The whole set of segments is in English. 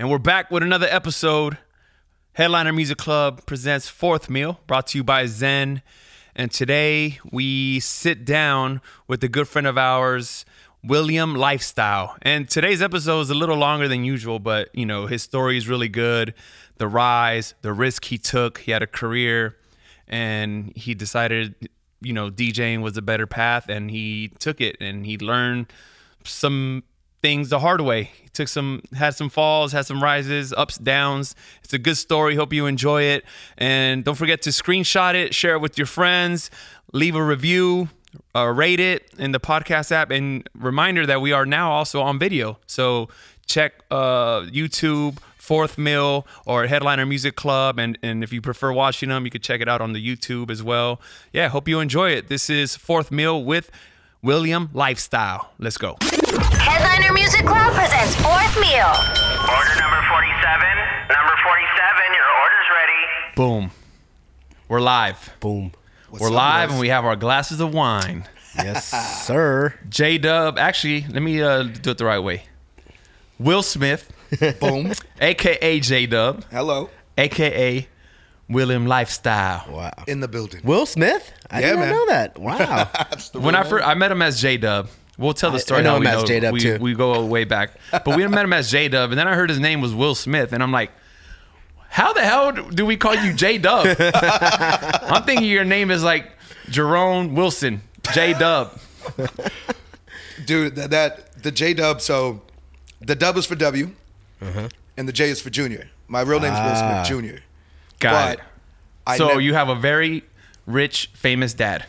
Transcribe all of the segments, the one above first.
And we're back with another episode. Headliner Music Club presents Fourth Meal, brought to you by Zen. And today we sit down with a good friend of ours, William Lifestyle. And today's episode is a little longer than usual, but you know, his story is really good. The rise, the risk he took. He had a career and he decided, you know, DJing was a better path and he took it and he learned some things the hard way. He took some, had some falls, had some rises, ups, downs. It's a good story. Hope you enjoy it. And don't forget to screenshot it, share it with your friends, leave a review, uh, rate it in the podcast app. And reminder that we are now also on video. So check uh, YouTube, Fourth Meal, or Headliner Music Club. And, and if you prefer watching them, you could check it out on the YouTube as well. Yeah, hope you enjoy it. This is Fourth Meal with William Lifestyle. Let's go. Headliner Music Club presents Fourth Meal. Order number 47. Number 47, your order's ready. Boom. We're live. Boom. We're live and we have our glasses of wine. Yes, sir. J Dub, actually, let me uh, do it the right way. Will Smith, Boom. aka J Dub, Hello. aka William Lifestyle. Wow. In the building. Will Smith? I Yeah, did not man. know that. Wow. When I first, I met him as J Dub. We'll tell the story. I know him we as J-Dub, we, too. we go way back, but we met him as J Dub, and then I heard his name was Will Smith, and I'm like, how the hell do we call you J Dub? I'm thinking your name is like Jerome Wilson, J Dub. dude. That, that the J Dub. So the dub is for W, and the J is for Junior. My real name's Will Ah. Smith Jr. Got but it. I So nev- you have a very rich, famous dad.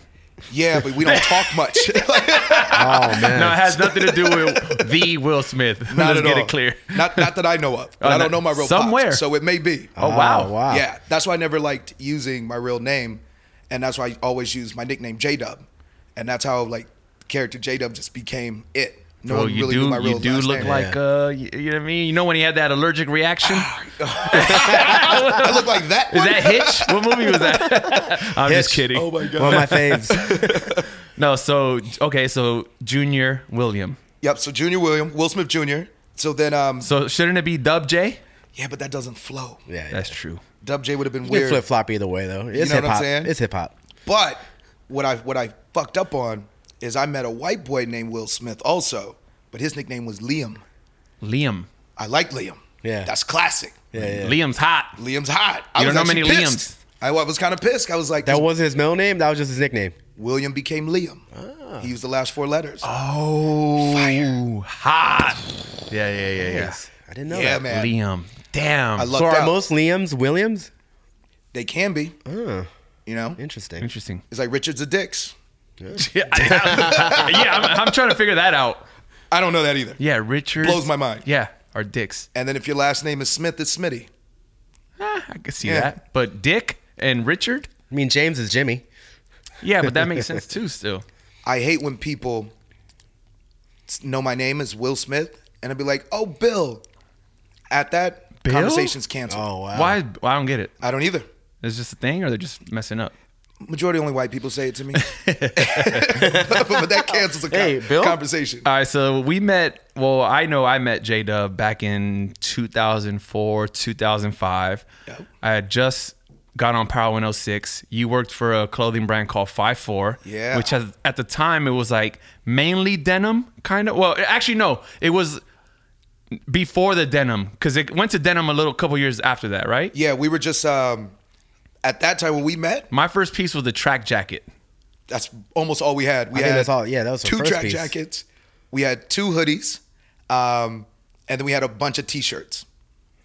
yeah, but we don't talk much. Oh man. No, it has nothing to do with the Will Smith. Not Let's at get all. it clear. Not not that I know of. But Oh, I don't uh, know my real somewhere. pops, so it may be. Oh wow, Oh, wow. Yeah, that's why I never liked using my real name, and that's why I always use my nickname J Dub, and that's how like character J Dub just became it. No Bro, one you really do knew my real you do last look name. like uh you, you know what I mean? You know when he had that allergic reaction? I look like that. Is one? that Hitch? What movie was that? I'm just kidding. Oh my god. One of my faves. No, so okay, so Junior William. Yep. So Junior William, Will Smith Jr. So then, um, So shouldn't it be Dub J? yeah, but that doesn't flow. Yeah. yeah. That's true. Dub J would have been You weird. flip flop either way though. It's know what hip I'm hop. saying? It's hip hop. But what I what I fucked up on is I met a white boy named Will Smith also, but his nickname was Liam. Liam. I like Liam. Yeah. That's classic. Yeah, yeah. Liam's hot. Liam's hot. I You was don't know many pissed. I was kind of pissed. I was like, That wasn't his middle name. That was just his nickname. William became Liam. Ah. He used the last four letters. Oh, hot. Yeah, yeah, yeah, yeah. Yes. I didn't know yeah, that. man. Liam. Damn. I So are out. most Liams Williams? they can be. Oh, You know, interesting. Interesting. it's like Richard's a Dix. Yeah, I, yeah I'm, I'm trying to figure that out. I don't know that either. Yeah, Richard Blows my mind. Yeah, or Dicks. And then if your last name is Smith, it's Smitty. Ah, I can see Yeah. that. But Dick and Richard? I mean, James is Jimmy. Yeah, but that makes sense too still. I hate when people know my name is Will Smith and I'd be like, "Oh, Bill." At that, Bill? conversation's canceled. Oh wow. Why? Well, I don't get it. I don't either. Is this a thing or they're just messing up? Majority only white people say it to me, but, but that cancels a con- Hey, Bill? conversation. All right, so we met. Well, I know I met J Dub back in 2004, 2005. Yep. I had just got on Power 106. You worked for a clothing brand called Five Four. Yeah. Which has, at the time it was like mainly denim, kind of. Well, actually no, it was before the denim because it went to denim a little couple years after that, right? yeah, we were just um, at that time when we met. My first piece was the track jacket. That's almost all we had. We I had think that's all- yeah, that was the two first track piece. jackets. We had two hoodies, um, and then we had a bunch of T-shirts,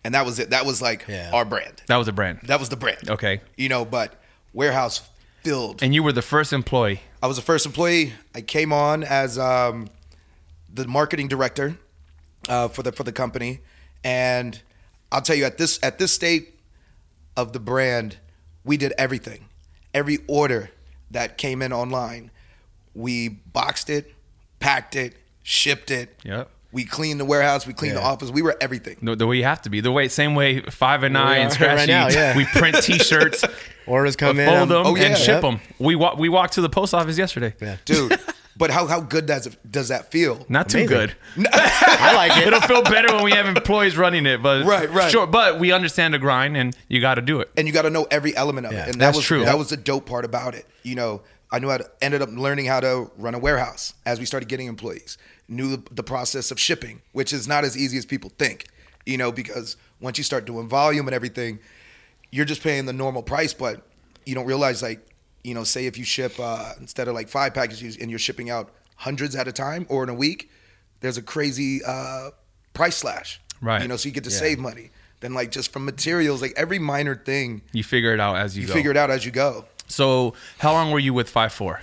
and that was it. That was like Yeah. our brand. That was a brand. That was the brand. Okay. You know, but warehouse filled. And you were the first employee. I was the first employee. I came on as um, the marketing director uh, for the for the company, and I'll tell you at this at this state of the brand, we did everything. Every order that came in online, we boxed it, packed it, shipped it. Yep. We cleaned the warehouse. We cleaned the office. We were everything. The, the way you have to be. The way, same way five and We nine, are scratchy. right now, yeah. We print T-shirts, Orders come in. fold I'm- them, Oh, yeah. and ship Yep. them. We wa- we walked to the post office yesterday. Yeah. dude. But how how good does it does that feel? Not too Amazing. good. I like it. It'll feel better when we have employees running it, but Right, right. Sure, but we understand the grind, and you got to do it. and you got to know every element of Yeah. it. And that That's was true. that was the dope part about it. You know, I knew how to ended up learning how to run a warehouse as we started getting employees. Knew the, the process of shipping, which is not as easy as people think. You know, because once you start doing volume and everything, you're just paying the normal price, but you don't realize like, you know, say if you ship uh, instead of like five packages and you're shipping out hundreds at a time or in a week, there's a crazy uh, price slash. Right. You know, so you get to Yeah. save money. Then like just from materials, like every minor thing You figure it out as you, you go. figure it out as you go. So, how long were you with Five Four?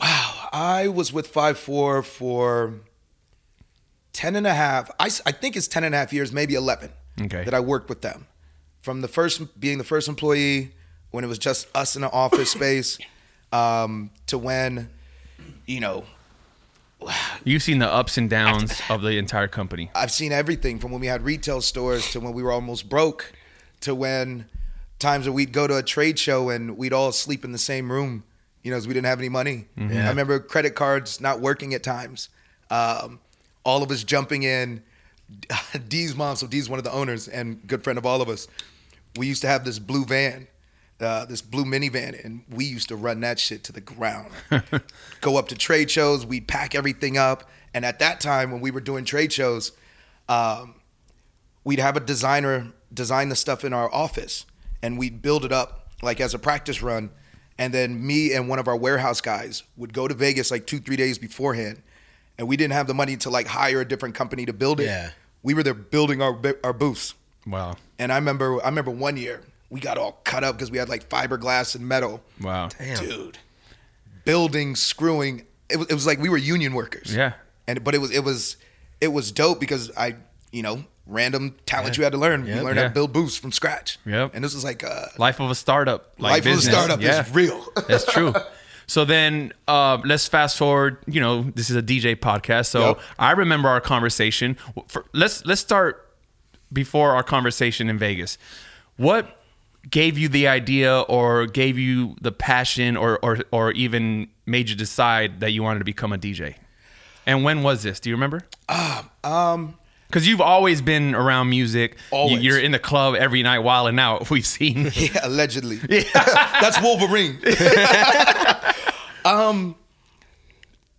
Wow. I was with 5-4 for 10 and a half. I, I think it's 10 and a half years, maybe 11 Okay. that I worked with them. From the first, being the first employee, when it was just us in an office space, um, to when, you know, You've seen the ups and downs of the entire company. I've seen everything from when we had retail stores to when we were almost broke to when times where we'd go to a trade show and we'd all sleep in the same room, you know, because we didn't have any money. I remember credit cards not working at times. Um, all of us jumping in. Dee's mom, so Dee's one of the owners and good friend of all of us. We used to have this blue van, uh, this blue minivan, and we used to run that shit to the ground. Go up to trade shows, we'd pack everything up. And at that time, when we were doing trade shows, um, we'd have a designer design the stuff in our office and we'd build it up like as a practice run and then me and one of our warehouse guys would go to vegas like two three days beforehand and we didn't have the money to like hire a different company to build it Yeah. we were there building our our booths Wow. and i remember i remember one year we got all cut up because we had like fiberglass and metal Wow. Damn. dude building screwing it was, it was like we were union workers Yeah. and but it was it was it was dope because i you know random talent you had to learn Yep. you learned how to build booths from scratch Yep. and this was like uh Life of a startup. Like life business. of a startup Yeah. is real That's true. So then uh, let's fast forward. You know, this is a DJ podcast, so Yep. I remember our conversation. For, let's let's start before our conversation in Vegas. What gave you the idea, or gave you the passion, or or or even made you decide that you wanted to become a DJ? And when was this? Do you remember? um Because you've always been around music. Always. You're in the club every night, while and out. We've seen. yeah allegedly Yeah. that's wolverine um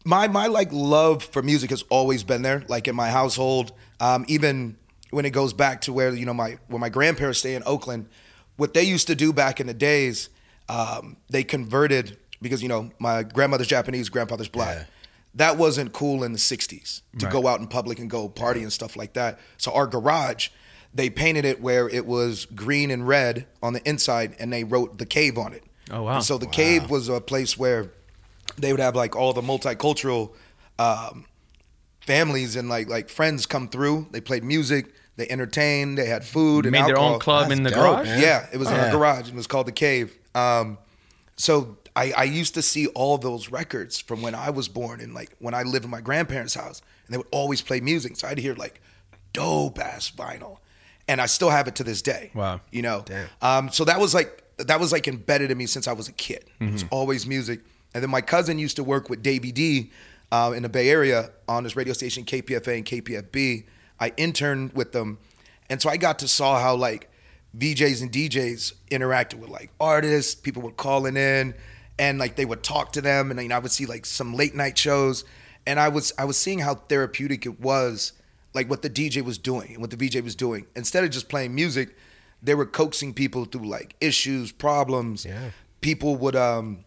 my my like love for music has always been there like in my household um even when it goes back to where you know my where my grandparents stay in oakland what they used to do back in the days um they converted because you know my grandmother's japanese grandfather's black Yeah. that wasn't cool in the 60s to Right. go out in public and go party and stuff like that so our garage they painted it where it was green and red on the inside and they wrote the cave on it Oh, wow. And so the cave was a place where they would have like all the multicultural um, families and like like friends come through. They played music, they entertained, they had food and Made their own alcohol. club in the dope, garage. man. Yeah, it was in Yeah. our garage. It was called the Cave. Um, so I, I used to see all those records from when I was born and like when I lived in my grandparents' house, and they would always play music. So I'd hear like dope ass vinyl, and I still have it to this day. Wow. you know. Damn. Um, so that was like that was like embedded in me since I was a kid. It was always music. And then my cousin used to work with Davey D uh, in the Bay Area on this radio station KPFA and KPFB. I interned with them, and so I got to saw how like VJs and DJs interacted with like artists. People were calling in, and like they would talk to them, and you know, I would see like some late night shows, and I was I was seeing how therapeutic it was, like what the DJ was doing and what the VJ was doing. Instead of just playing music, they were coaxing people through like issues, problems. Yeah. People would um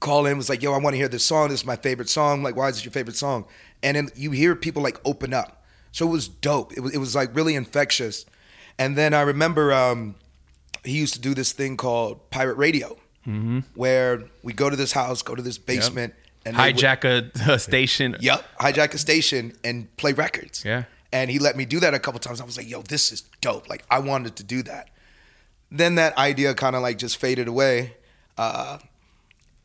call in was like, "Yo, I want to hear this song. This is my favorite song. Like, why is it your favorite song?" And then you hear people like open up. So it was dope. It was it was like really infectious. And then I remember um, he used to do this thing called pirate radio, Mm-hmm. where we go to this house, go to this basement, and they would- Hijack a, a station. Yep, hijack a station and play records. Yeah. And he let me do that a couple times. I was like, yo, this is dope. Like, I wanted to do that. Then that idea kind of like just faded away uh,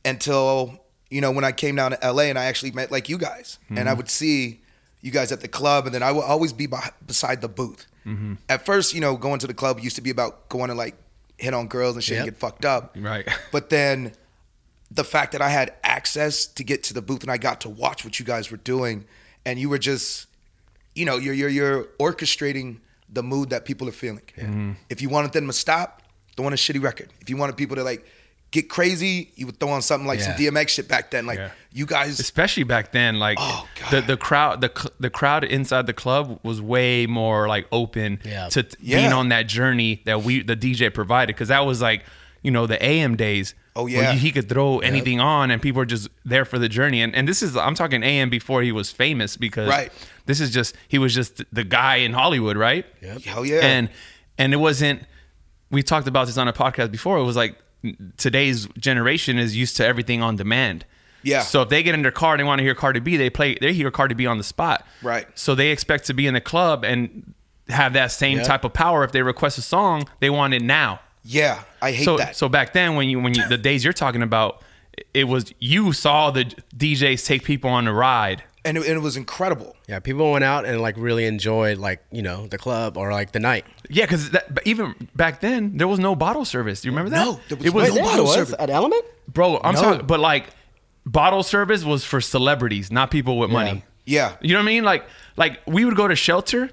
until, you know, when I came down to LA and I actually met like you guys. And I would see you guys at the club and then I would always be beh- beside the booth. At first, you know, going to the club used to be about going to like hit on girls and shit and get fucked up. Right. But then the fact that I had access to get to the booth, and I got to watch what you guys were doing, and you were just, you know, you're you're you're orchestrating the mood that people are feeling. Mm-hmm. If you wanted them to stop, throw on a shitty record. If you wanted people to like get crazy, you would throw on something like some DMX shit back then. Like Yeah. you guys, especially back then like Oh, the the crowd the the crowd inside the club was way more like open Yeah. to Yeah. being on that journey that we the DJ provided because that was like you know the AM days Oh, where yeah. he could throw anything on and people were just there for the journey and and this is I'm talking AM before he was famous because Right. this is just he was just the guy in Hollywood right Yeah. hell yeah, and and it wasn't we talked about this on a podcast before it was like today's generation is used to everything on demand Yeah. so if they get in their car and they want to hear Cardi B they play they hear Cardi B on the spot Right. so they expect to be in the club and have that same Yeah. type of power if they request a song they want it now yeah, I hate so that. so back then when you when you the days you're talking about it was you saw the DJs take people on the ride and it, and it was incredible. Yeah, people went out and like really enjoyed like you know the club or like the night. Yeah because even back then there was no bottle service do you remember that No, there was it was no bottle service. at Element. Bro, I'm No. talking, but like, bottle service was for celebrities, not people with money. Yeah, You know what I mean? Like, like we would go to shelter.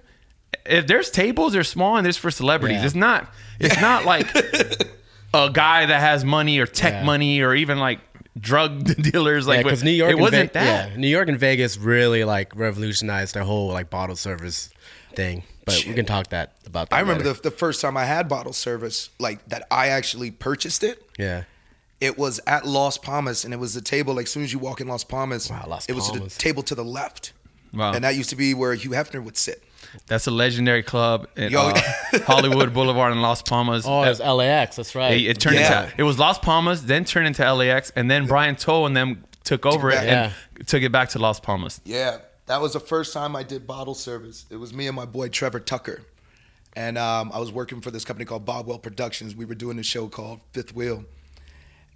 If there's tables, they're small and there's for celebrities. Yeah. It's not. It's not like a guy that has money or tech Yeah. money or even like drug dealers. Like, Yeah, because New York, it wasn't Ve- that. Yeah, New York and Vegas really like revolutionized their whole like bottle service thing. But we can talk that about. That I remember the, the first time I had bottle service, like that I actually purchased it. yeah. It was at Las Palmas, and it was a table. Like as soon as you walk in Las Palmas, Wow, Las it was Palmas. the table to the left, Wow. and that used to be where Hugh Hefner would sit. That's a legendary club in Yo. uh, Hollywood Boulevard in Las Palmas. Oh, it's LAX. That's right. It, it turned Yeah. into it was Las Palmas, then turned into LAX, and then Brian Toll and them took over it back. and took it back to Las Palmas. Yeah, that was the first time I did bottle service. It was me and my boy Trevor Tucker, and um, I was working for this company called Bobwell Productions. We were doing a show called Fifth Wheel,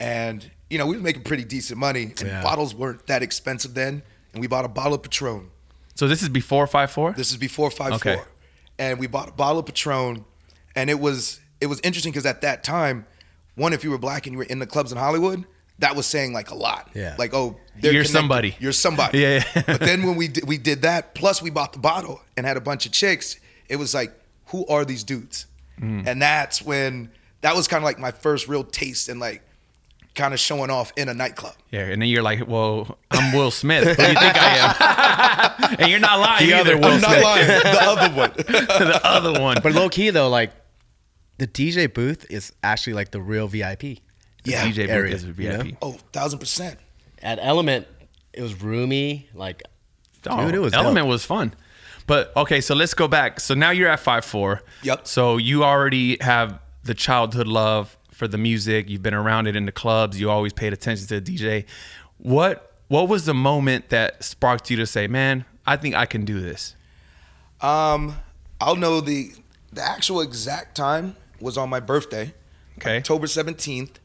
and you know we were making pretty decent money, and Yeah. bottles weren't that expensive then. And we bought a bottle of Patron. So this is before five four. This is before five Okay. four, and we bought a bottle of Patron, and it was it was interesting because at that time, one if you were black and you were in the clubs in Hollywood, that was saying like a lot. Yeah. like oh, You're connected. somebody. You're somebody. Yeah, yeah. but then when we did, we did that, plus we bought the bottle and had a bunch of chicks, it was like, who are these dudes? Mm. And that's when that was kind of like my first real taste and like kind of showing off in a nightclub. Yeah, and then you're like, "Well, I'm Will Smith. Who do you think I am?" and you're not lying. The either. other Will I'm not lying. The other one. the other one. But low key though, like the DJ booth is actually like the real VIP. Yeah. DJ booth area, is a you know? Oh, thousand percent. At Element, it was roomy. Like, Oh, dude, it was Element dope. was fun. But okay, so let's go back. So now you're at five four. Yep. So you already have the childhood love for the music. You've been around it in the clubs. You always paid attention to the DJ. What What was the moment that sparked you to say, "Man, I think I can do this"? Um, I'll know the the actual exact time was on my birthday, Okay. October seventeenth.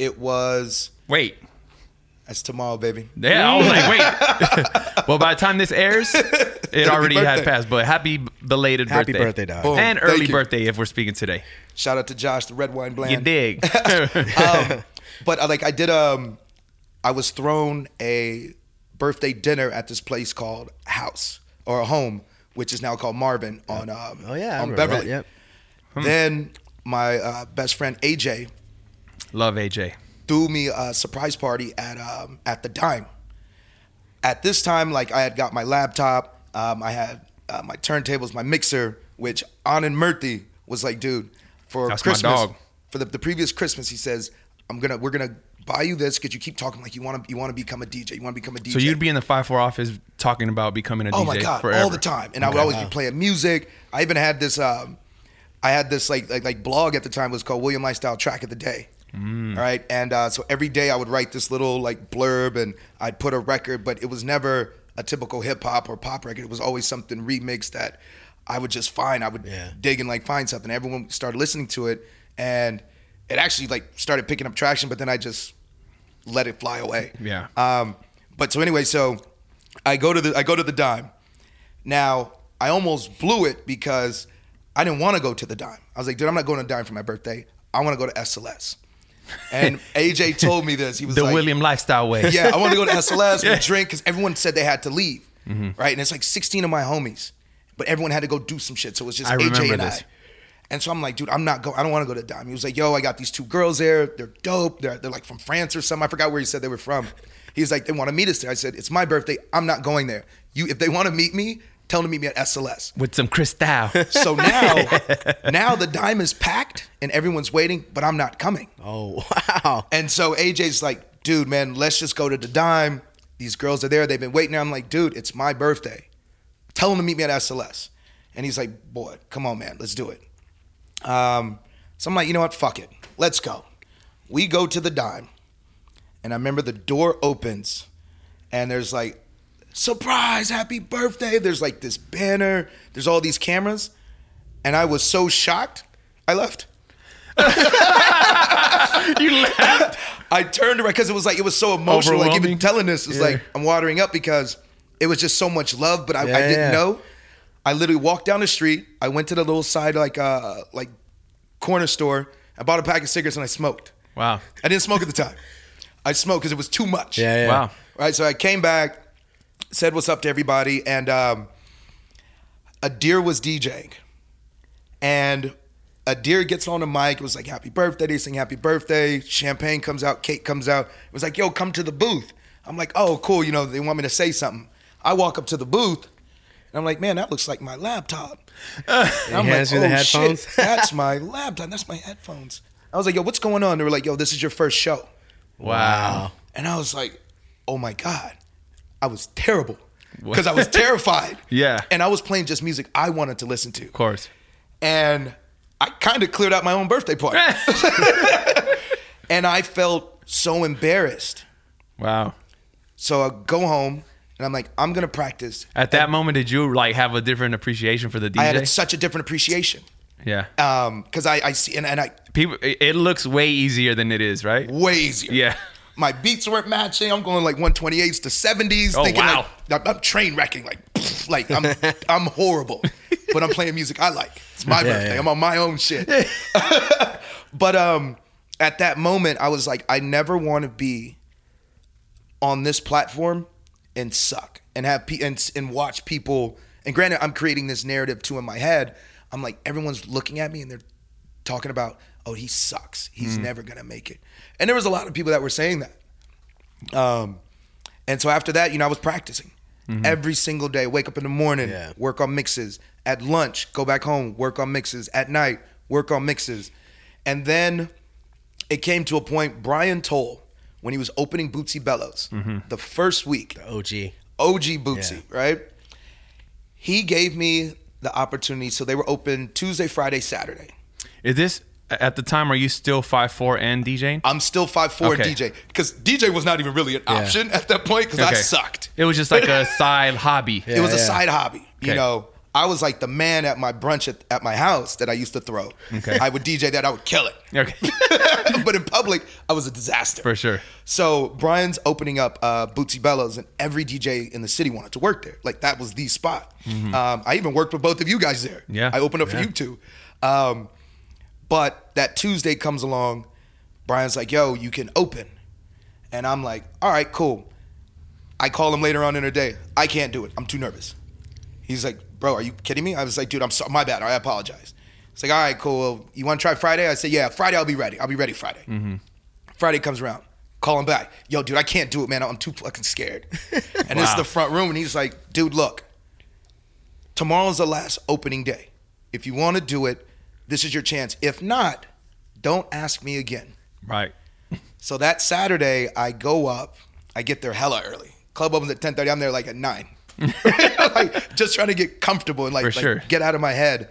It was Wait. that's tomorrow, baby. Yeah, I was like, wait. well, by the time this airs, it already had passed. But happy belated Happy birthday. birthday, dog. Boom. And Thank early you. birthday if we're speaking today. Shout out to Josh, the red wine bland. You dig? um, but uh, like I did, um, I was thrown a birthday dinner at this place called House or a Home, which is now called Marvin on um, oh yeah, I on remember Beverly. that, Yep. Then my uh, best friend AJ Love AJ. threw me a surprise party at um, at the Dime. At this time, like I had got my laptop, um, I had uh, my turntables, my mixer, which Anand Murthy was like, dude, for That's Christmas, for the, the previous Christmas, he says, I'm gonna we're gonna buy you this because you keep talking like you want to you want to become a DJ, you want to become a DJ. So you'd be in the five four office talking about becoming a Oh DJ my god, forever. all the time, and I would always be playing music. I even had this. Um, I had this like, like like blog at the time was called William Lifestyle Track of the Day. Mm. All right, and uh, so every day I would write this little like blurb, and I'd put a record, but it was never a typical hip hop or pop record. It was always something remixed that I would just find. I would Yeah. dig and like find something. Everyone started listening to it, and it actually like started picking up traction. But then I just let it fly away. Yeah. Um, but so anyway, so I go to the I go to the dime. Now I almost blew it because I didn't want to go to the dime. I was like, dude, I'm not going to dime for my birthday. I want to go to SLS. And AJ told me this. He was The like, William lifestyle way. yeah, I want to go to SLS, and drink because everyone said they had to leave, mm-hmm. right? And it's like 16 of my homies, but everyone had to go do some shit. So it was just I AJ and this. I. And so I'm like, dude, I'm not going. I don't want to go to Dime. He was like, yo, I got these two girls there. They're dope. They're, they're like from France or something. I forgot where he said they were from. He's like, they want to meet us there. I said, it's my birthday. I'm not going there. You, if they want to meet me, tell them to meet me at SLS. With some Cristal. So now, now the Dime is packed and everyone's waiting, but I'm not coming. Oh wow. And so AJ's like, dude, man, let's just go to the dime. These girls are there. They've been waiting. I'm like, dude, it's my birthday. Tell them to meet me at SLS. And he's like, boy, come on, man, let's do it. Um, so I'm like, you know what? Fuck it. Let's go. We go to the dime. And I remember the door opens and there's like, surprise, happy birthday. There's like this banner. There's all these cameras. And I was so shocked, I left. you left. I turned around because it was like it was so emotional. Like even telling this is Yeah. like I'm watering up because it was just so much love, but I, I didn't yeah. know. I literally walked down the street. I went to the little side like uh like corner store. I bought a pack of cigarettes and I smoked. Wow. I didn't smoke at the time. I smoked because it was too much. Yeah, yeah. Wow. Right. So I came back, said what's up to everybody, and um, deer was DJing, and a deer gets on the mic. It was like happy birthday. They sing happy birthday. Champagne comes out. Cake comes out. It was like yo, come to the booth. I'm like, oh, cool. You know, they want me to say something. I walk up to the booth. And I'm like, man, that looks like my laptop. And I'm He hands you the headphones? shit, that's my laptop. That's my headphones. I was like, yo, what's going on? They were like, yo, this is your first show. Wow. And I was like, oh my God. I was terrible because I was terrified. Yeah. And I was playing just music I wanted to listen to. Of course. And I kind of cleared out my own birthday party. and I felt so embarrassed. Wow. So I go home and I'm like, I'm going to practice. At that moment, did you like have a different appreciation for the DJ? I had such a different appreciation. yeah. Um, because I, I see, and, and I, People, it looks way easier than it is, right? way easier. Yeah. My beats weren't matching. I'm going like 128s to 70s. Oh, thinking wow. like I'm, I'm train wrecking. Like, like I'm I'm horrible, but I'm playing music I like. It's my Yeah, birthday. yeah. I'm on my own shit. but um, at that moment, I was like, I never want to be on this platform and suck and have pe- and, and watch people. And granted, I'm creating this narrative too in my head. I'm like, everyone's looking at me and they're talking about, oh, he sucks. He's Mm. never gonna make it. And there was a lot of people that were saying that. Um, and so after that, you know, I was practicing Mm-hmm. every single day. Wake up in the morning, Yeah. work on mixes. At lunch, go back home, work on mixes. At night, work on mixes. And then it came to a point. Brian Toll, when he was opening Bootsy Bellows, Mm-hmm. the first week, OG. OG Bootsy, right? He gave me the opportunity. So they were open Tuesday, Friday, Saturday. Is this at the time? Are you still five four and DJing? I'm still 5'4 Okay. DJ because DJ was not even really an option at that point because I sucked. It was just like a side hobby. it was a side hobby. You know, I was like the man at my brunch at, at my house that I used to throw. Okay. I would DJ that, I would kill it. Okay. but in public, I was a disaster. For sure. So Brian's opening up uh, Bootsy Bellows, and every DJ in the city wanted to work there. Like that was the spot. Um, I even worked with both of you guys there. Mm-hmm. Yeah. I opened up for you two. Um, but that Tuesday comes along, Brian's like, "Yo, you can open," and I'm like, "All right, cool." I call him later on in the day. I can't do it. I'm too nervous. He's like, "Bro, are you kidding me?" I was like, "Dude, I'm so, my bad. I apologize." It's like, "All right, cool. You want to try Friday?" I said, "Yeah, Friday. I'll be ready. I'll be ready Friday." Mm-hmm. Friday comes around. Call him back. Yo, dude, I can't do it, man. I'm too fucking scared. And this is the front room, and he's like, dude, look, tomorrow's the last opening day. If you want to do it, this is your chance. If not, don't ask me again. Right. So that Saturday, I go up. I get there hella early. Club opens at 10:30. I'm there like at nine, like just trying to get comfortable and like, like, sure. get out of my head.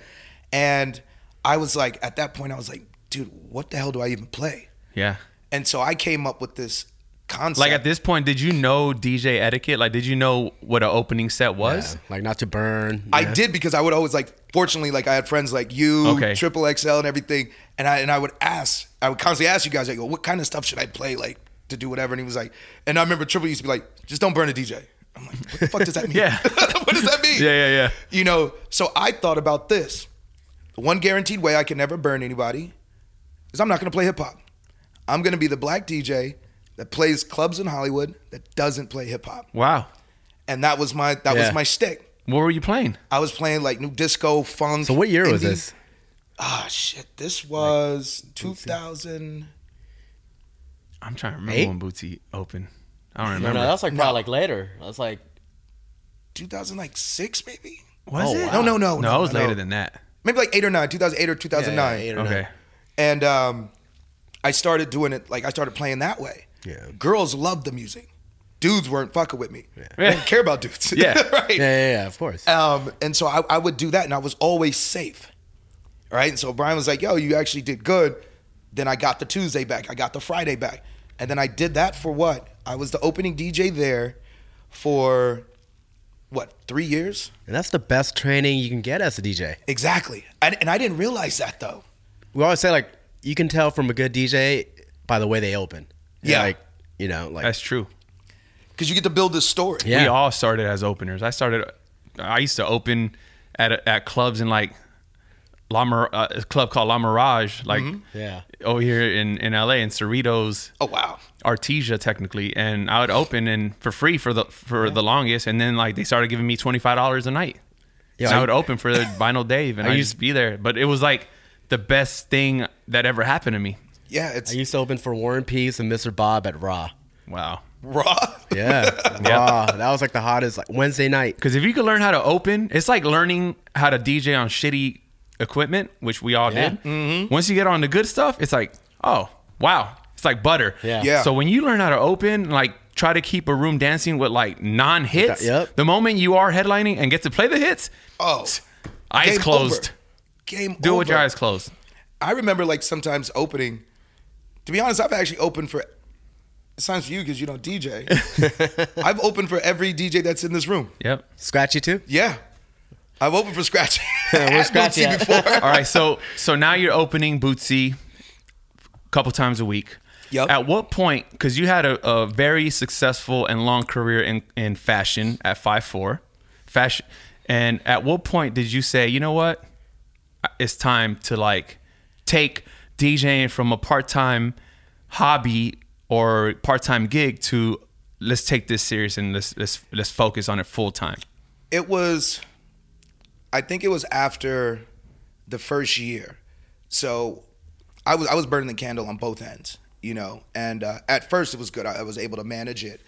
And I was like, at that point, I was like, dude, what the hell do I even play? Yeah. And so I came up with this concept. Like at this point, did you know DJ etiquette? Like, did you know what an opening set was? Yeah, like not to burn. I did because I would always like. Fortunately, like I had friends like you, Okay. Triple XL, and everything, and I and I would ask. I would constantly ask you guys, like, what kind of stuff should I play, like to do whatever. And he was like, and I remember Triple used to be like, just don't burn a DJ. I'm like, what the fuck does that mean? Yeah. what does that mean? Yeah, yeah, yeah. You know, so I thought about this. The one guaranteed way I can never burn anybody is I'm not going to play hip hop. I'm gonna be the black DJ that plays clubs in Hollywood that doesn't play hip hop. Wow. And that was my that Yeah. was my stick. What were you playing? I was playing like new disco, funk. So what year was this? Ah, shit. This was 2000. I'm trying to remember Eight? when Bootsy opened. I don't remember. no, that's like No. probably like later. That's like 2006 maybe was Oh, it? wow. no no no No, it was no. later than that. maybe like 8 or 9 2008 or 2009 Yeah, eight or Okay. nine. and um i started doing it like i started playing that way Yeah. girls loved the music dudes weren't fucking with me Yeah. I didn't care about dudes Yeah. right Yeah, yeah, yeah, of course. um and so I, I would do that and i was always safe right and so brian was like yo you actually did good then i got the tuesday back i got the friday back and then i did that for what i was the opening dj there for what three years And that's the best training you can get as a DJ. Exactly. I, and I didn't realize that though. We always say like you can tell from a good DJ by the way they open. Yeah. Like, you know, like That's true. Because you get to build this story. Yeah. We all started as openers. I started. I used to open at at clubs in like La Mir- uh, a club called La Mirage, like Yeah. over here in in LA, in Cerritos, Oh wow. Artesia technically, and I would open and for free for the for the longest, and then like they started giving me twenty five dollars a night. Yeah, and I I- would open for the Vinyl Dave, and I I used- to be there. But it was like the best thing that ever happened to me. Yeah, it's I used to open for Warren Peace and Mr. Bob at Raw. Wow. raw. Yeah. Raw. That was like the hottest like Wednesday night. Because if you could learn how to open, it's like learning how to DJ on shitty equipment, which we all Yeah. did. Mm-hmm. Once you get on the good stuff, it's like, oh, wow. It's like butter. Yeah. Yeah. So when you learn how to open, like try to keep a room dancing with like non hits, Yep. the moment you are headlining and get to play the hits, Oh, eyes Game closed. over. game. Do it with over. your eyes closed. I remember like sometimes opening. To be honest, I've actually opened for. It sounds for you because you don't DJ. I've opened for every DJ that's in this room. Yep. Scratchy too? Yeah, I've opened for Scratchy. Where's At Scratchy before. All right, so so now you're opening Bootsy a couple times a week. Yep. At what point? Because you had a, a very successful and long career in, in fashion at five four, fashion. And at what point did you say, you know what, it's time to like take DJing from a part time hobby or part time gig to let's take this serious and let's let's let's focus on it full time. it was i think it was after the first year. So i was i was burning the candle on both ends you know and uh, at first it was good. I, I was able to manage it.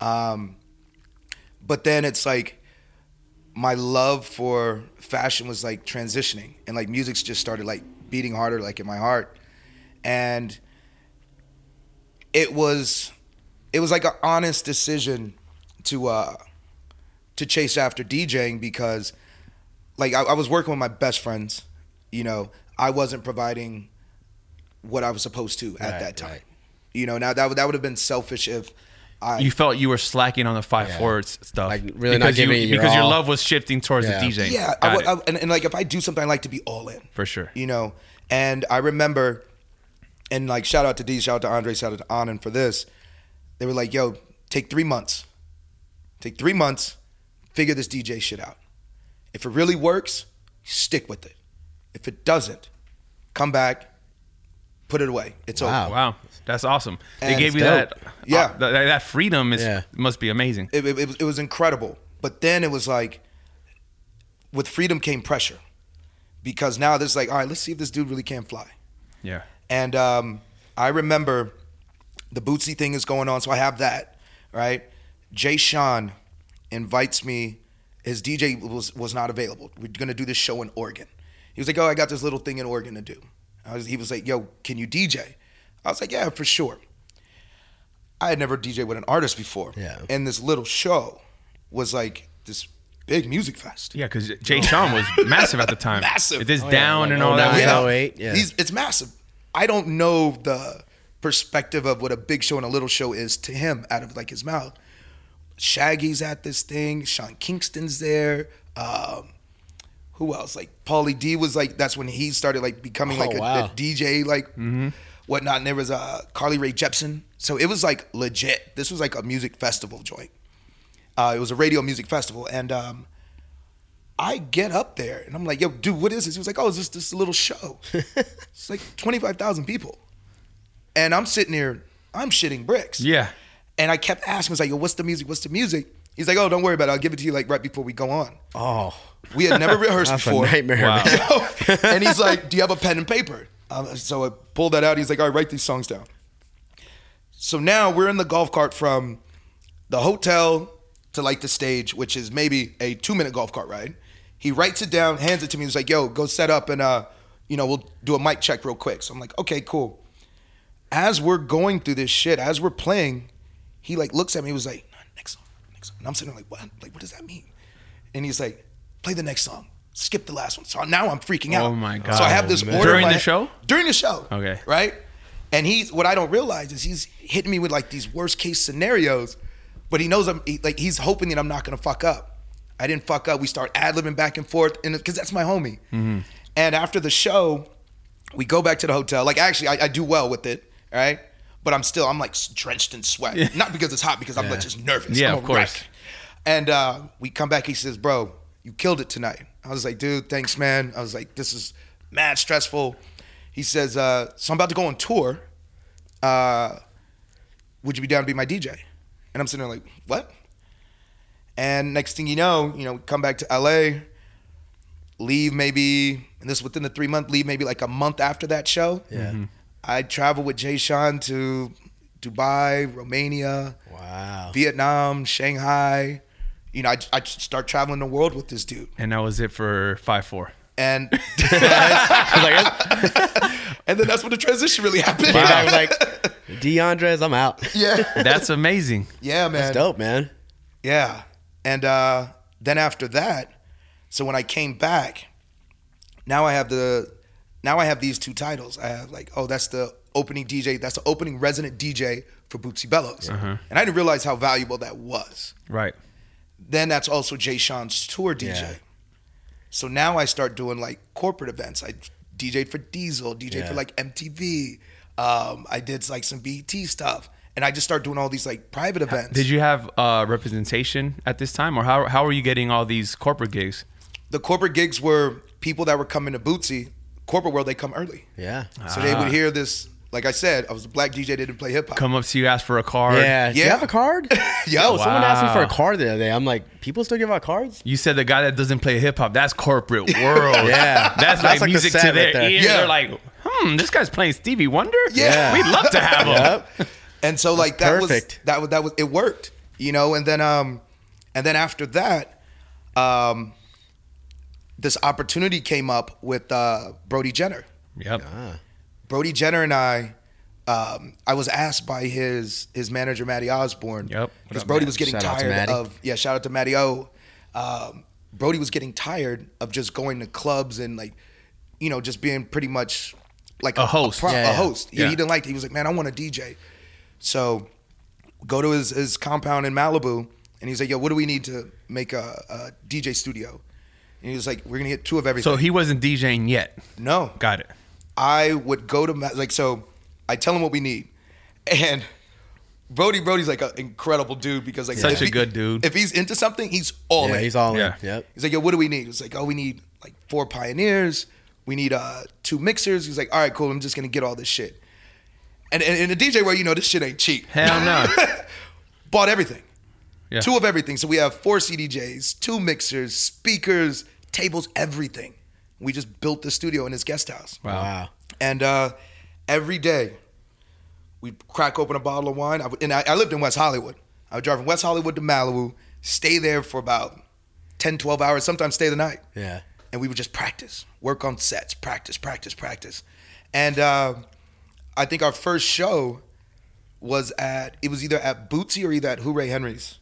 Um, but then it's like my love for fashion was like transitioning and like music's just started like beating harder like in my heart and it was it was like an honest decision to uh to chase after DJing because like I, I was working with my best friends, you know, I wasn't providing what I was supposed to at Right, that time. right. You know, now that would that would have been selfish if I You felt you were slacking on the five Yeah. four stuff, Like, really because you, giving it your because your love was shifting towards Yeah. the DJing. yeah, I. I- and, and like if I do something I like to be all in. for sure. you know. And I remember, and like shout out to D, shout out to Andre, shout out to Anand for this. They were like, "Yo, take three months, take three months, figure this DJ shit out. If it really works, stick with it. If it doesn't, come back, put it away. It's Wow. over." Wow, that's awesome. They And gave you dope. that, Yeah. uh, that, that freedom. Is Yeah. must be amazing. It, it, it was, it was incredible. But then it was like, with freedom came pressure, because now there's like, all right, let's see if this dude really can fly. Yeah, And um, I remember the Bootsy thing is going on, so I have that, right? Jay Sean invites me. His DJ was was not available. We're gonna do this show in Oregon. He was like, "Oh, I got this little thing in Oregon to do." I was, he was like, "Yo, can you DJ?" I was like, "Yeah, for sure." I had never DJ with an artist before, Yeah. and this little show was like this big music fest. yeah, because Jay Sean was massive at the time. Massive. It is Oh, yeah, down like and all that. 09. was Yeah. 08, yeah. He's it's massive. I don't know the perspective of what a big show and a little show is to him out of like his mouth. Shaggy's at this thing. Sean Kingston's there. Um, who else? Like Pauly D was like that's when he started like becoming Oh, like a, wow. a DJ like whatnot. And there was uh, Carly Rae Jepsen. So it was like legit. This was like a music festival joint. Uh, it was a radio music festival, and um, I get up there and I'm like, "Yo, dude, what is this?" He was like, "Oh, it's just this little show." it's like twenty five thousand people. And I'm sitting here, I'm shitting bricks. Yeah. And I kept asking, I was like, yo, what's the music? What's the music? He's like, oh, don't worry about it. I'll give it to you like right before we go on. Oh, We had never rehearsed that's before. a nightmare. Wow. and he's like, "Do you have a pen and paper?" Um, so I pulled that out. He's like, "All right, write these songs down." So now we're in the golf cart from the hotel to like the stage, which is maybe a two-minute golf cart ride. He writes it down, hands it to me. He's like, "Yo, go set up and uh, you know, we'll do a mic check real quick." So I'm like, "Okay, cool." As we're going through this shit, as we're playing, he like looks at me. He was like, "Next song, next song," and I'm sitting there like, "What? Like, what does that mean?" And he's like, "Play the next song. Skip the last one." So now I'm freaking out. Oh my god! So I have this God. order During the show? During the show. Okay. Right. And he's what I don't realize is he's hitting me with like these worst case scenarios, but he knows I'm he, like he's hoping that I'm not gonna fuck up. I didn't fuck up. We start ad libbing back and forth, and because that's my homie. Mm-hmm. And after the show, we go back to the hotel. Like actually, I, I do well with it, right? But I'm still I'm like drenched in sweat, not because it's hot, because I'm like just nervous. Yeah, I'm of course. wreck. And uh, we come back. He says, "Bro, you killed it tonight." I was like, "Dude, thanks, man." I was like, "This is mad stressful." He says, uh, "So I'm about to go on tour. Uh, would you be down to be my DJ?" And I'm sitting there like, "What?" And next thing you know, you know, we come back to LA, leave maybe, and this within the three month, leave maybe like a month after that show. Yeah. I travel with Jay Sean to Dubai, Romania, Wow. Vietnam, Shanghai. You know, I, I start traveling the world with this dude. And that was it for five four. And I was like, and then that's when the transition really happened. I was like, DeAndres, I'm out. Yeah. That's amazing. Yeah, man. That's dope, man. Yeah. And uh, then after that, so when I came back, now I have the now I have these two titles. I have like, oh, that's the opening DJ, that's the opening resident DJ for Bootsy Bellows. And I didn't realize how valuable that was. Right. Then that's also Jay Sean's tour DJ. Yeah. So now I start doing like corporate events. I DJ'd for Diesel, DJ'd Yeah. for like MTV. Um, I did like some BET stuff. And I just start doing all these like private events. Did you have uh, representation at this time, or how how were you getting all these corporate gigs? the corporate gigs were people that were coming to Bootsy. Corporate world, they come early. Yeah. So they would hear this. Like I said, I was a black DJ. Didn't play hip hop. Come up to you, ask for a card. Yeah. Do you Yeah. have a card? Yo, Yo, someone asked me for a card the other day. I'm like, people still give out cards? You said the guy that doesn't play hip hop, that's corporate world. Yeah. That's, That's like, like the music to set their right there. ear. Yeah. They're like, hmm, this guy's playing Stevie Wonder? Yeah. We'd love to have him. Yep. And so like that perfect. was that was that was it worked, you know. And then um, and then after that, um, this opportunity came up with uh, Brody Jenner. Yep. Brody Jenner and I, um, I was asked by his his manager Matty Osborne. Yep. Because up, Brody Matt? was getting Shout tired of yeah. Shout out to Matty O. Um, Brody was getting tired of just going to clubs and like, you know, just being pretty much like A host. pro- Yeah, a yeah. host. Yeah. Yeah. He didn't like. It. He was like, man, I want a DJ. So, go to his his compound in Malibu, and he's like, yo, what do we need to make a, a DJ studio? And he was like, we're gonna get two of everything. So he wasn't DJing yet. no, Got it. I would go to like so. I tell him what we need, and Brody Brody's like an incredible dude because like Such a he- good dude. If he's into something, he's all Yeah, in. he's all Yeah. in. Yep. He's like, yo, what do we need? It's like, oh, we need like four pioneers. We need uh two mixers. He's like, all right, cool. I'm just gonna get all this shit. And and in the DJ where you know this shit ain't cheap. Hell no. Bought everything. Yeah. Two of everything. So we have four CDJs, two mixers, speakers, tables, everything. We just built the studio in his guest house. Wow. Wow. And uh, every day, we'd crack open a bottle of wine. I would, and I, I lived in West Hollywood. I would drive from West Hollywood to Malibu, stay there for about 10, 12 hours, sometimes stay the night. Yeah. And we would just practice, work on sets, practice, practice, practice. And uh, I think our first show was at, it was either at Bootsy or either at Hooray Henry's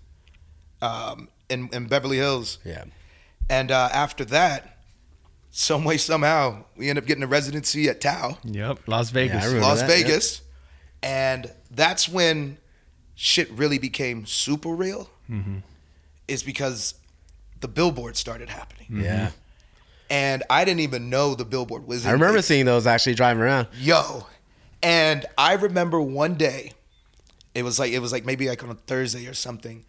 um, in, in Beverly Hills. Yeah. And uh, after that, some way, somehow, we end up getting a residency at Tao. Yep. Las Vegas. I remember Las that, yeah. Vegas, and that's when shit really became super real. Mm-hmm. Is because the billboard started happening, Yeah. and I didn't even know the billboard was. I remember like, seeing those actually driving around. yo, and I remember one day, it was like it was like maybe like on a Thursday or something.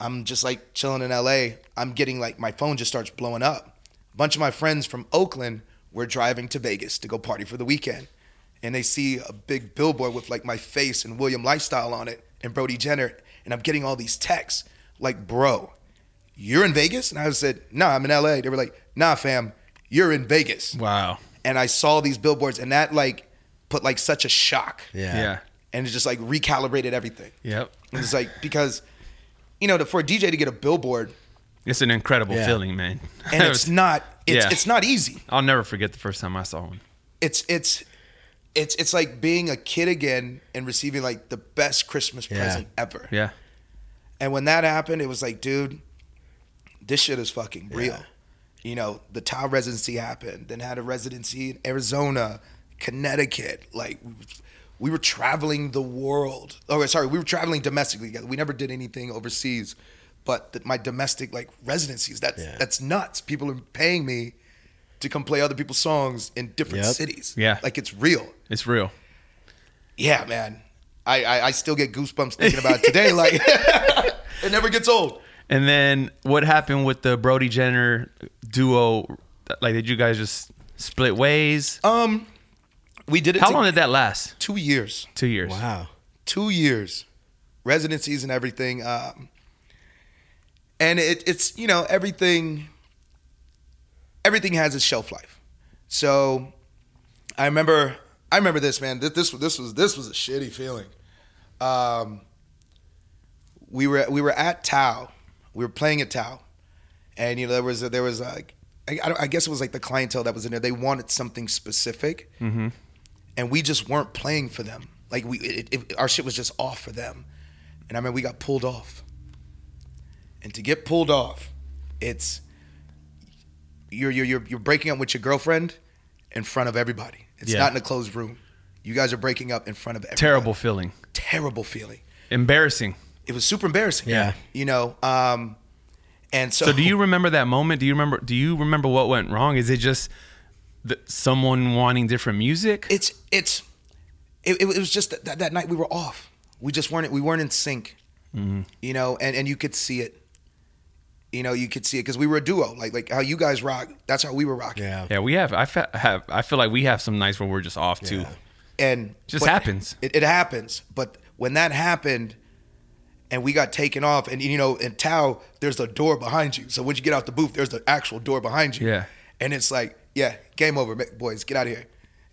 I'm just like chilling in LA. I'm getting like my phone just starts blowing up. A bunch of my friends from Oakland were driving to Vegas to go party for the weekend. and they see a big billboard with like my face and William Lifestyle on it and Brody Jenner, and I'm getting all these texts like, "Bro, you're in Vegas?" And I said, "Nah, I'm in LA." They were like, "Nah, fam, you're in Vegas." Wow. And I saw these billboards, and that like put like such a shock, Yeah. Yeah. and it just like recalibrated everything. Yep. It's like because, you know, to, for a DJ to get a billboard, It's an incredible Yeah. feeling, man. and it's not, it's Yeah. it's not easy. I'll never forget the first time I saw one. it's it's it's it's like being a kid again and receiving like the best Christmas Yeah. present ever. Yeah. And when that happened, it was like, dude, this shit is fucking real. Yeah. You know, the Tao residency happened, then had a residency in Arizona, Connecticut. Like we were traveling the world. Oh, sorry, we were traveling domestically together. We never did anything overseas. But the, my domestic like residencies, that's Yeah. that's nuts. People are paying me to come play other people's songs in different Yep. cities. Yeah. Like it's real. It's real. Yeah, man. I, I, I still get goosebumps thinking about it today. Like it never gets old. And then what happened with the Brody Jenner duo? Like, did you guys just split ways? Um, we did it. How to- long did that last? Two years. Two years. Wow. Two years, residencies and everything. Um, and it, it's you know everything. Everything has its shelf life. So, I remember. I remember this man. This this, this was this was a shitty feeling. Um, we were we were at Tao We were playing at Tao and you know there was a, there was like I, I guess it was like the clientele that was in there. They wanted something specific, and we just weren't playing for them. Like we, it, it, our shit was just off for them. And I mean, we got pulled off. And to get pulled off, it's you're you're you're, you're breaking up with your girlfriend in front of everybody. It's Yeah. not in a closed room. You guys are breaking up in front of everybody. Terrible feeling. terrible feeling. Embarrassing. It was super embarrassing. Yeah. you know. Um, and so, So do you remember that moment? Do you remember? Do you remember what went wrong? Is it just the, someone wanting different music? it's it's it, it was just that, that, that night we were off. We just weren't we weren't in sync. Mm-hmm. You know, and and you could see it. You know, you could see it because we were a duo. Like like how you guys rock. That's how we were rocking. Yeah. yeah, we have. I fe- have. I feel like we have some nights where we're just off too. Yeah. And Just happens. It, it happens. But when that happened, and we got taken off, and you know, in Tao, there's a door behind you. So when you get out the booth, there's the actual door behind you. Yeah. And it's like, yeah, game over, boys, get out of here.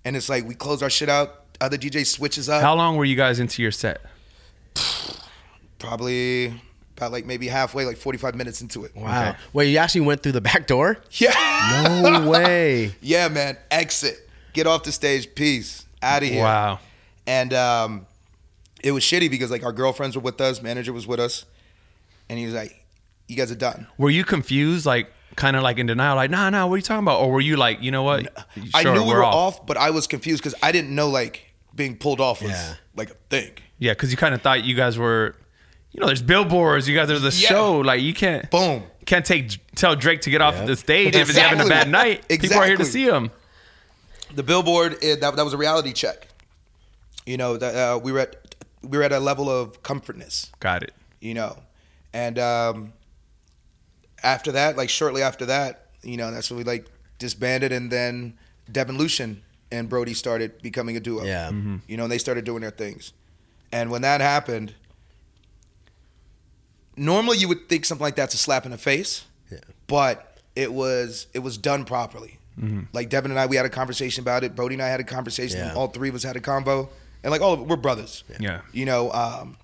And it's like we close our shit out. Other DJ switches up. How long were you guys into your set? Probably about like maybe halfway, like 45 minutes into it. Wow. Okay. Wait, you actually went through the back door? Yeah. No way. yeah, man. Exit. Get off the stage. Peace. Out of here. Wow. And um, it was shitty because like our girlfriends were with us, manager was with us, and he was like, "You guys are done." Were you confused, like kind of like in denial, like, nah, nah, what are you talking about? Or were you like, you know what? I knew we we're were off. but I was confused because I didn't know like being pulled off was Yeah. like a thing. Yeah, because you kind of thought you guys were, you know, there's billboards. You guys are the Yeah. show. Like you can't, Boom. can't take tell Drake to get off Yep. the stage if he's having a bad night. People are here to see him. The billboard it, that that was a reality check. You know that uh, we were at we were at a level of comfortness. Got it. you know. And um, after that, like shortly after that, you know, that's when we like disbanded, and then Devin Lucien and Brody started becoming a duo. Yeah. you know, and they started doing their things. And when that happened, normally you would think something like that's a slap in the face, Yeah. but it was it was done properly. Like Devin and I, we had a conversation about it. Brody and I had a conversation. Yeah. All three of us had a convo, and like all of it, we're brothers. Yeah. You know, um,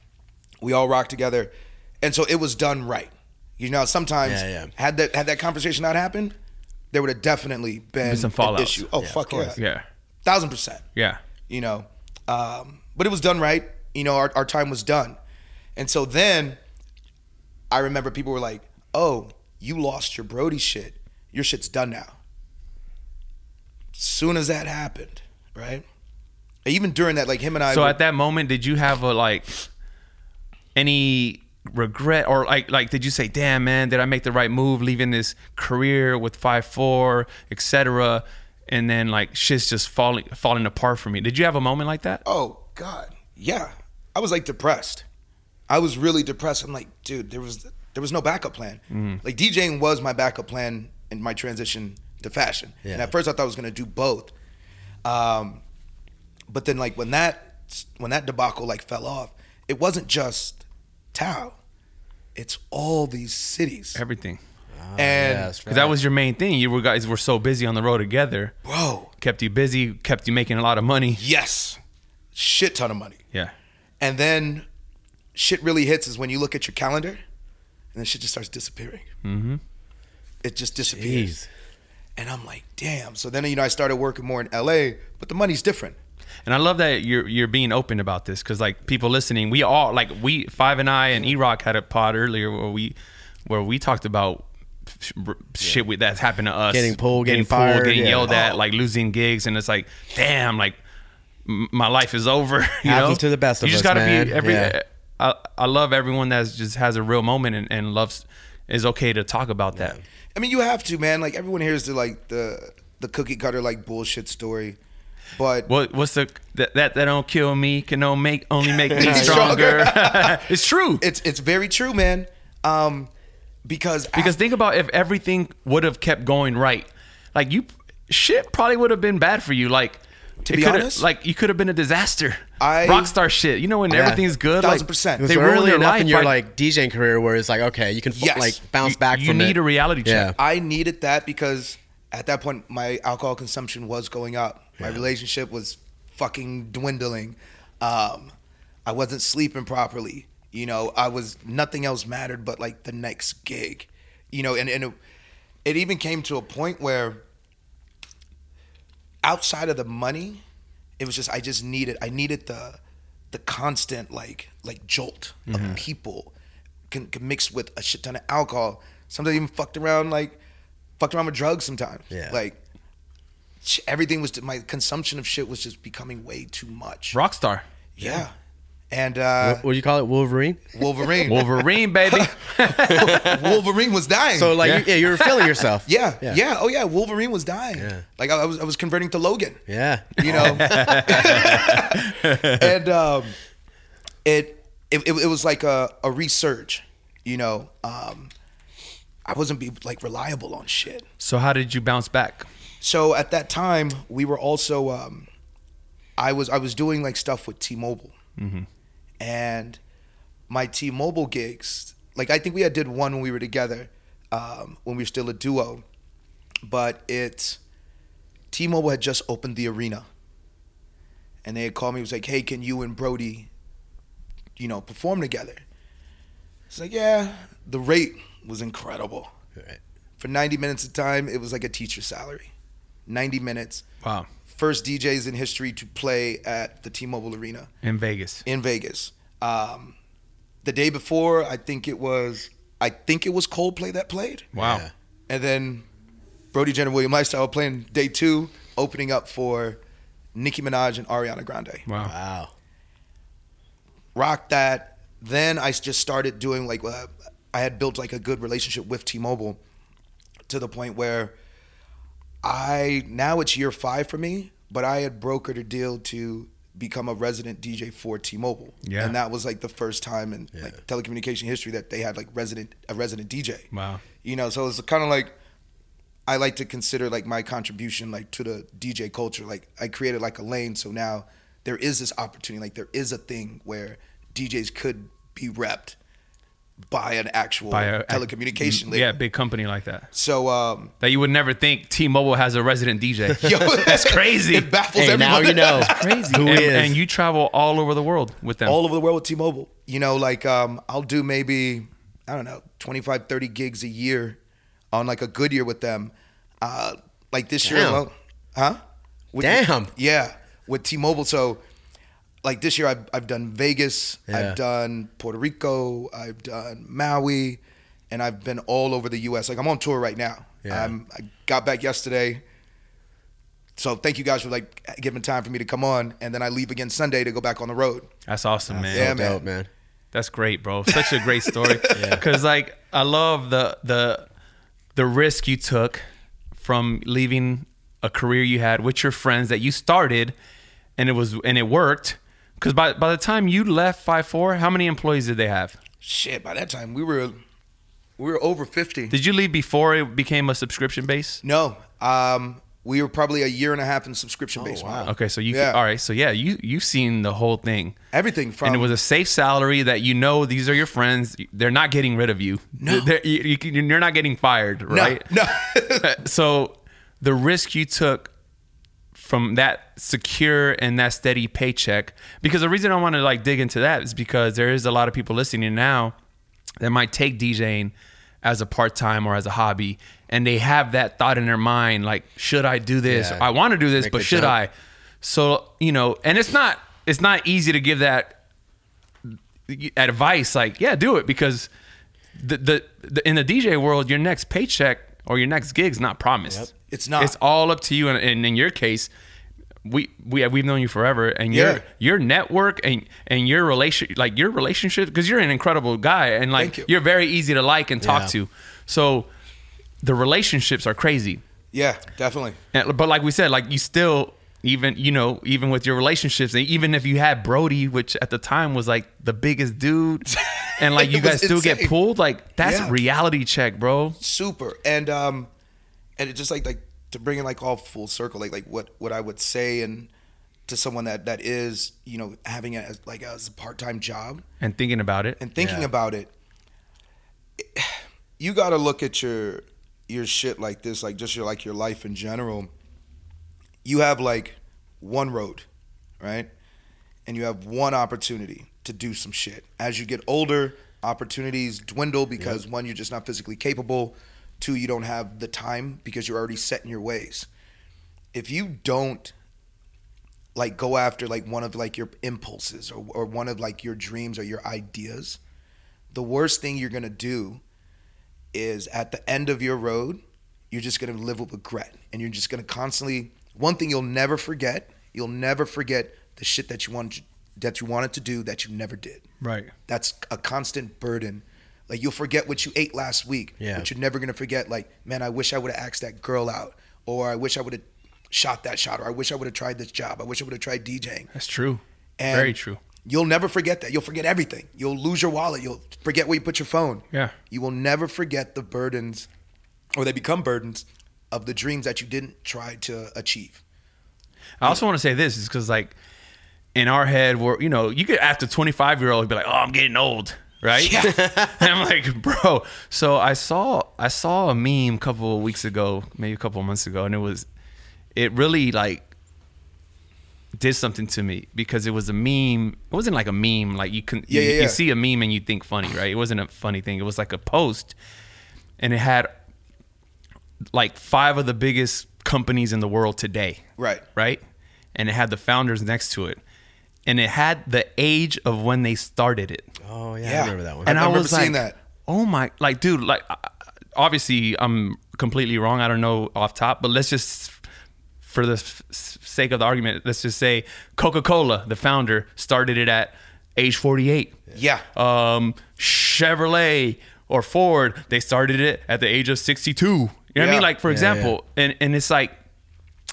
we all rock together, and so it was done right. You know, sometimes Yeah, yeah. had that had that conversation not happened, there would have definitely been some an fallouts. issue. Oh Yeah, fuck yeah. Yeah. thousand percent. Yeah. You know, um, but it was done right. You know, our our time was done, and so then I remember people were like, "Oh, you lost your Brody shit. Your shit's done now." Soon as that happened, right? Even during that, like him and I. So were- at that moment, did you have a like any regret or like like did you say, "Damn, man, did I make the right move leaving this career with five four, etc." And then like shit's just falling falling apart for me. Did you have a moment like that? Oh God, yeah. I was like depressed. I was really depressed. I'm like, dude, there was there was no backup plan. Mm-hmm. Like DJing was my backup plan in my transition to fashion. And at first I thought I was gonna do both. Um, But then like when that when that debacle like fell off, it wasn't just Tao. It's all these cities. Everything. and Yeah, that's Because that was your main thing. You were guys were so busy on the road together. bro, Kept you busy, kept you making a lot of money. yes. Shit ton of money. Yeah. And then shit really hits is when you look at your calendar and then shit just starts disappearing. Mm-hmm. It just disappears. Jeez. And I'm like, damn. So then, you know, I started working more in LA, but the money's different. And I love that you're you're being open about this because like people listening, we all like we Five and I and E Rock had a pod earlier where we where we talked about sh- shit we, that's happened to us, Getting pulled, getting fired, getting yeah. yelled at, Oh. like losing gigs, and it's like, damn, like m- my life is over. You Happens know, to the best of you just us, gotta man. be every. Yeah. I, I love everyone that just has a real moment and, and loves is okay to talk about that. I mean, you have to, man. Like everyone hears the like the the cookie cutter like bullshit story, but What what's the that that, that don't kill me can only make only make me stronger. it's true. it's it's very true, man. Um, because Because think about if everything would have kept going right, like you, shit probably would have been bad for you. Like To it be coulda- honest, like you could have been a disaster. I- Rockstar shit. You know when Yeah, everything's good, thousand like percent. It they ruin early their enough life in your by- like DJing career where it's like, okay, you can Yes. like bounce You- back you from need it. a reality check. I needed that because at that point my alcohol consumption was going up. My relationship was fucking dwindling. Um, I wasn't sleeping properly. You know, I was nothing else mattered but like the next gig. You know, and and it, it even came to a point where outside of the money, it was just I just needed I needed the the constant like like jolt Mm-hmm. of people can, can mix with a shit ton of alcohol. Sometimes even fucked around like fucked around with drugs sometimes. Yeah. Like everything was my consumption of shit was just becoming way too much. Rockstar, Yeah. And uh What, what do you call it? Wolverine? Wolverine. Wolverine, baby. Wolverine was dying. So like, Yeah. You, yeah, you were feeling yourself. yeah, yeah, Oh yeah, Wolverine was dying. Yeah. Like I, I was I was converting to Logan. Yeah. you know and um it, it it it was like a, a resurge you know um i wasn't be like reliable on shit so how did you bounce back? so at that time we were also um i was i was doing like stuff with t-mobile and my t-mobile gigs like i think we had did one when we were together um when we were still a duo but it t-mobile had just opened the arena and they had called me. It was like, "Hey, can you and Brody, you know, perform together?" It's like, "Yeah." The rate was incredible Right. for 90 minutes of time. It was like a teacher's salary. 90 minutes. Wow, First DJs in history to play at the T-Mobile Arena in Vegas. in Vegas. Um, the day before, I think it was, I think it was Coldplay that played, Wow, Yeah. and then Brody Jenner, William Lifestyle playing day two, opening up for Nicki Minaj and Ariana Grande. wow. Wow. rocked that. Then I just started doing like uh, I had built like a good relationship with T-Mobile to the point where I now it's year five for me, but I had brokered a deal to become a resident DJ for T-Mobile, Yeah. and that was like the first time in like telecommunication history that they had like resident a resident DJ. Wow. you know, so it's kind of like I like to consider like my contribution like to the DJ culture. Like I created like a lane, so now there is this opportunity. Like there is a thing where DJs could be repped by an actual By a telecommunication label. yeah, big company like that. So um, That you would never think T-Mobile has a resident DJ. yo, That's crazy. It baffles Hey, now you know crazy. who and, is. and you travel all over the world with them. all over the world with T-Mobile. You know, like um, I'll do maybe I don't know 25, 30 gigs a year on like a good year with them. Uh, like this year, Damn. alone, huh? With- Damn. yeah, with T-Mobile. So, like this year, I've I've done Vegas, Yeah. I've done Puerto Rico, I've done Maui, and I've been all over the U.S. Like I'm on tour right now. Yeah. Um, I got back yesterday. So thank you guys for like giving time for me to come on, and then I leave again Sunday to go back on the road. That's awesome, man. Yeah, So man. dope, man. That's great, bro. Such a great story. Cause like I love the the the risk you took from leaving a career you had with your friends that you started, and it was and it worked. Cause by by the time you left Five Four, how many employees did they have? Shit, by that time we were we were over fifty. Did you leave before it became a subscription base? no, um, We were probably a year and a half in subscription based model. Okay, so you Yeah. all right? So yeah, you you've seen the whole thing. Everything from and it was a safe salary that you know these are your friends. They're not getting rid of you. No. They're- you, you, you're not getting fired, right? no, right? no. so the risk you took from that secure and that steady paycheck. Because the reason i want to like dig into that is because there is a lot of people listening now that might take djing as a part-time or as a hobby and they have that thought in their mind like should i do this? Yeah. i want to do this Make but should jump. i? So you know and it's not it's not easy to give that advice like yeah do it because the, the, the in the DJ world your next paycheck or your next gig's not promised It's not. it's all up to you and, and in your case we we we've known you forever and Yeah. your your network and and your relation like your relationship because you're an incredible guy and like you. you're very easy to like and talk Yeah. to so the relationships are crazy yeah, definitely. and, but like we said, like you still even you know even with your relationships, and even if you had Brody, which at the time was like the biggest dude, and like you guys still get pulled, like that's Yeah. reality check, bro. super and um and it just like like to bring it like all full circle like like what what i would say and to someone that that is you know having it as like as a part-time job. And thinking about it, and thinking Yeah. about it. You got to look at your your shit like this like just your like your life in general. You have like one road right? And you have one opportunity to do some shit. As you get older opportunities dwindle because one you're just not physically capable two you don't have the time because you're already set in your ways. If you don't like go after like one of like your impulses or, or one of like your dreams or your ideas the worst thing you're gonna do is at the end of your road you're just gonna live with regret. And you're just gonna constantly one thing you'll never forget you'll never forget the shit that you wanted that you wanted to do that you never did. Right? that's a constant burden like you'll forget what you ate last week Yeah. but you're never gonna forget like man i wish i would have asked that girl out or i wish i would have shot that shot or i wish i would have tried this job i wish i would have tried djing That's true, and very true. You'll never forget that. You'll forget everything. You'll lose your wallet. You'll forget where you put your phone. Yeah. You will never forget the burdens, or they become burdens, of the dreams that you didn't try to achieve. I also want to say this is because like in our head, we're you know you could after 25 year old be like, oh, I'm getting old, right? Yeah. and I'm like, bro. So I saw I saw a meme a couple of weeks ago, maybe a couple of months ago, and it was it really like did something to me because it was a meme. It wasn't like a meme, like you can Yeah, you, yeah, you see a meme and you think funny, right? It wasn't a funny thing. It was like a post, and it had like five of the biggest companies in the world today Right. right? And it had the founders next to it. And it had the age of when they started it. Oh yeah, Yeah. I remember that one. And I, remember was seeing like, that. oh my, like, dude, like, I- I- obviously I'm completely wrong. I don't know off top, but let's just, for the s- sake of the argument, let's just say Coca Cola, the founder, started it at age 48 Yeah. um, Chevrolet or Ford, they started it at the age of 62. You know what I mean? Like, for Yeah, example, and, and it's like,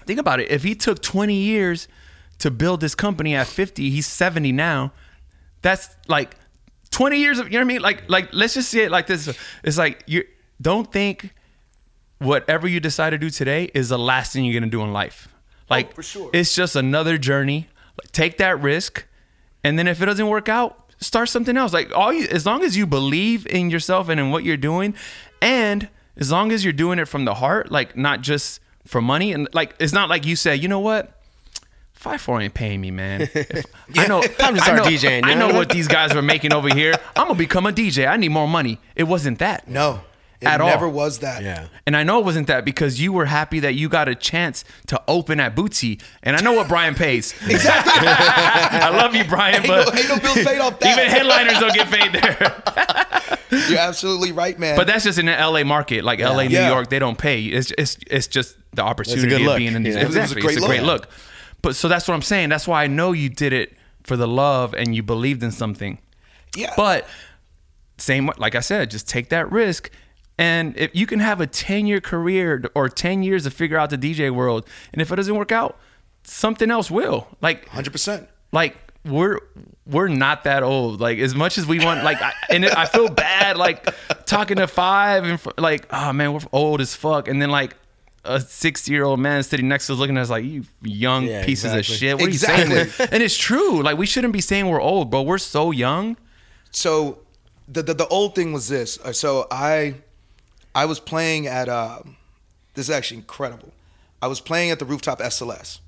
think about it. If he took 20 years to build this company at 50, he's 70 now. That's like 20 years of, you know what I mean? Like, like let's just see it like this. It's like, you don't think whatever you decide to do today is the last thing you're going to do in life. Oh, like, for sure. it's just another journey. Like, take that risk. And then if it doesn't work out, start something else. Like all you as long as you believe in yourself and in what you're doing, and as long as you're doing it from the heart, like not just for money, and like it's not like you say, you know what? Five four ain't paying me, man. If- I know. Time to start I know, DJing, I know what these guys were making over here. I'm gonna become a DJ. I need more money. It wasn't that. No. It At all. never was that. yeah. And I know it wasn't that because you were happy that you got a chance to open at Bootsy. And I know what Brian pays. Exactly. I love you, Brian, Ain't but no, ain't no bills paid off that. even headliners don't get paid there. You're absolutely right, man. But that's just in the LA market. Like LA, New Yeah. York, they don't pay. It's it's it's just the opportunity of being in these. you know? It was a great it's a great look. look. But so that's what I'm saying. That's why I know you did it for the love and you believed in something. yeah. But same, like I said, just take that risk. And if you can have a 10 year career or 10 years to figure out the DJ world, and if it doesn't work out, something else will. Like, 100%. like we're we're not that old. Like as much as we want, like, I, and I feel bad, like talking to five and like, oh man, we're old as fuck. And then like a 60 year old man sitting next to us looking at us like you young Yeah, pieces exactly. of shit. What are you saying? and it's true. Like we shouldn't be saying we're old, bro. We're so young. so the, the the old thing was this. Uh, So I I was playing at um, this is actually incredible. I was playing at the rooftop SLS.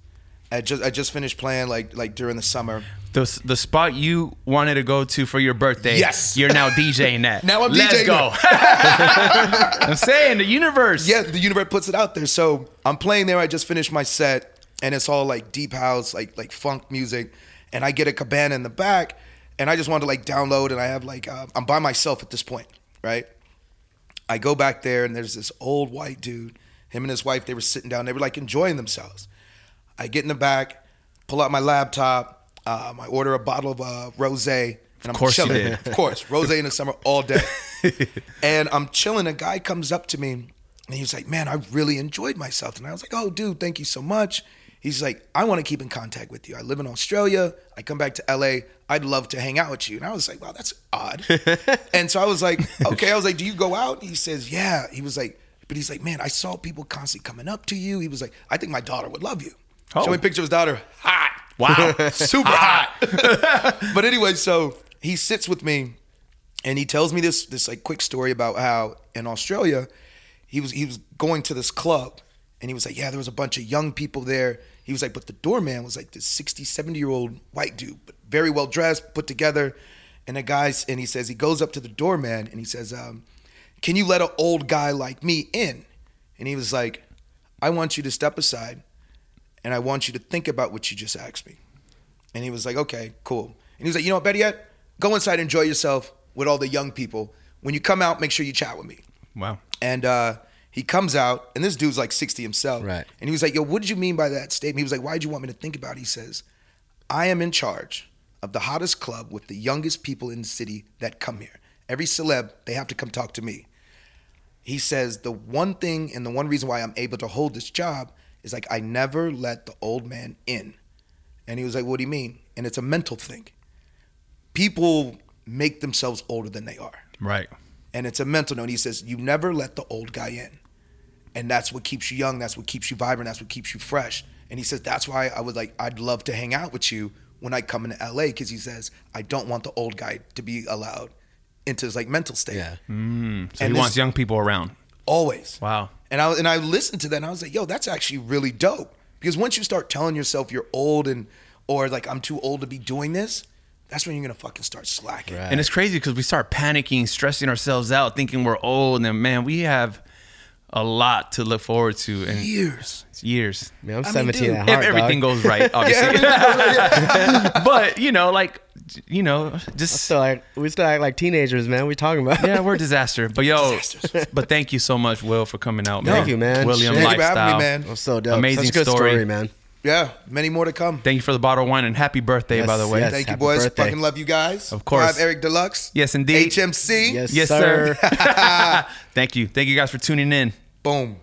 I just I just finished playing like like during the summer. The, the spot you wanted to go to for your birthday. Yes. You're now DJing that. Now I'm Let's DJing go. I'm saying the universe. Yeah, the universe puts it out there. So I'm playing there. I just finished my set, and it's all like deep house, like like funk music, and I get a cabana in the back, and I just wanted to like download, and I have like uh, I'm by myself at this point, right? I go back there, and there's this old white dude. Him and his wife, they were sitting down. They were like enjoying themselves. I get in the back, pull out my laptop. Um, I order a bottle of uh, rosé, and I'm course you chilling. did. Of course, rosé in the summer all day. and I'm chilling. A guy comes up to me, and he's like, "Man, I really enjoyed myself." And I was like, "Oh, dude, thank you so much." He's like, "I want to keep in contact with you. I live in Australia. I come back to LA. I'd love to hang out with you." And I was like, "Wow, that's odd." and so I was like, "Okay." I was like, "Do you go out?" And he says, "Yeah." He was like, "But he's like, man, I saw people constantly coming up to you." He was like, "I think my daughter would love you." Oh. Show me a picture of his daughter. Hot. Wow. Super hot. but anyway, so he sits with me and he tells me this this like quick story about how in Australia he was he was going to this club and he was like, yeah, there was a bunch of young people there. He was like, but the doorman was like this 60, 70 year old white dude, but very well dressed, put together. And the guys and he says he goes up to the doorman and he says, um, can you let an old guy like me in? And he was like, I want you to step aside and I want you to think about what you just asked me. And he was like, okay, cool. And he was like, you know what, better yet, go inside, enjoy yourself with all the young people. When you come out, make sure you chat with me. Wow. And uh, he comes out, and this dude's like 60 himself. Right. And he was like, yo, what did you mean by that statement? He was like, why did you want me to think about it? He says, I am in charge of the hottest club with the youngest people in the city that come here. Every celeb, they have to come talk to me. He says, the one thing and the one reason why I'm able to hold this job is like, I never let the old man in. And he was like, what do you mean? And it's a mental thing. People make themselves older than they are Right. and it's a mental note. He says, You never let the old guy in. And that's what keeps you young. That's what keeps you vibrant. That's what keeps you fresh. And he says, That's why I was like, I'd love to hang out with you when I come into LA because he says, I don't want the old guy to be allowed into his like mental state. Yeah. Mm. So And he this- wants young people around. Always. Wow. And I and I listened to that and I was like, yo, that's actually really dope. Because once you start telling yourself you're old and or like I'm too old to be doing this, that's when you're gonna fucking start slacking. Right. And it's crazy because we start panicking, stressing ourselves out, thinking we're old, and then man, we have a lot to look forward to in Years. years. Man, I'm I mean, 17 dude, at If everything dog. goes right, obviously. but you know, like, you know, just Still like, we still act like teenagers, man. What we talking about? yeah, we're a disaster. But yo, but thank you so much, Will, for coming out. Man. Thank you, man. William Shit. Thank you for lifestyle. having me, man. I'm so dope. Amazing Such a good story. story, man. Yeah, many more to come. Thank you for the bottle of wine and happy birthday, Yes, by the way. yes. Thank you, boys. birthday. Fucking love you guys. Of course. Five Eric Deluxe. Yes, indeed. HMC. Yes, Yes, sir. sir. Thank you. Thank you guys for tuning in. Boom.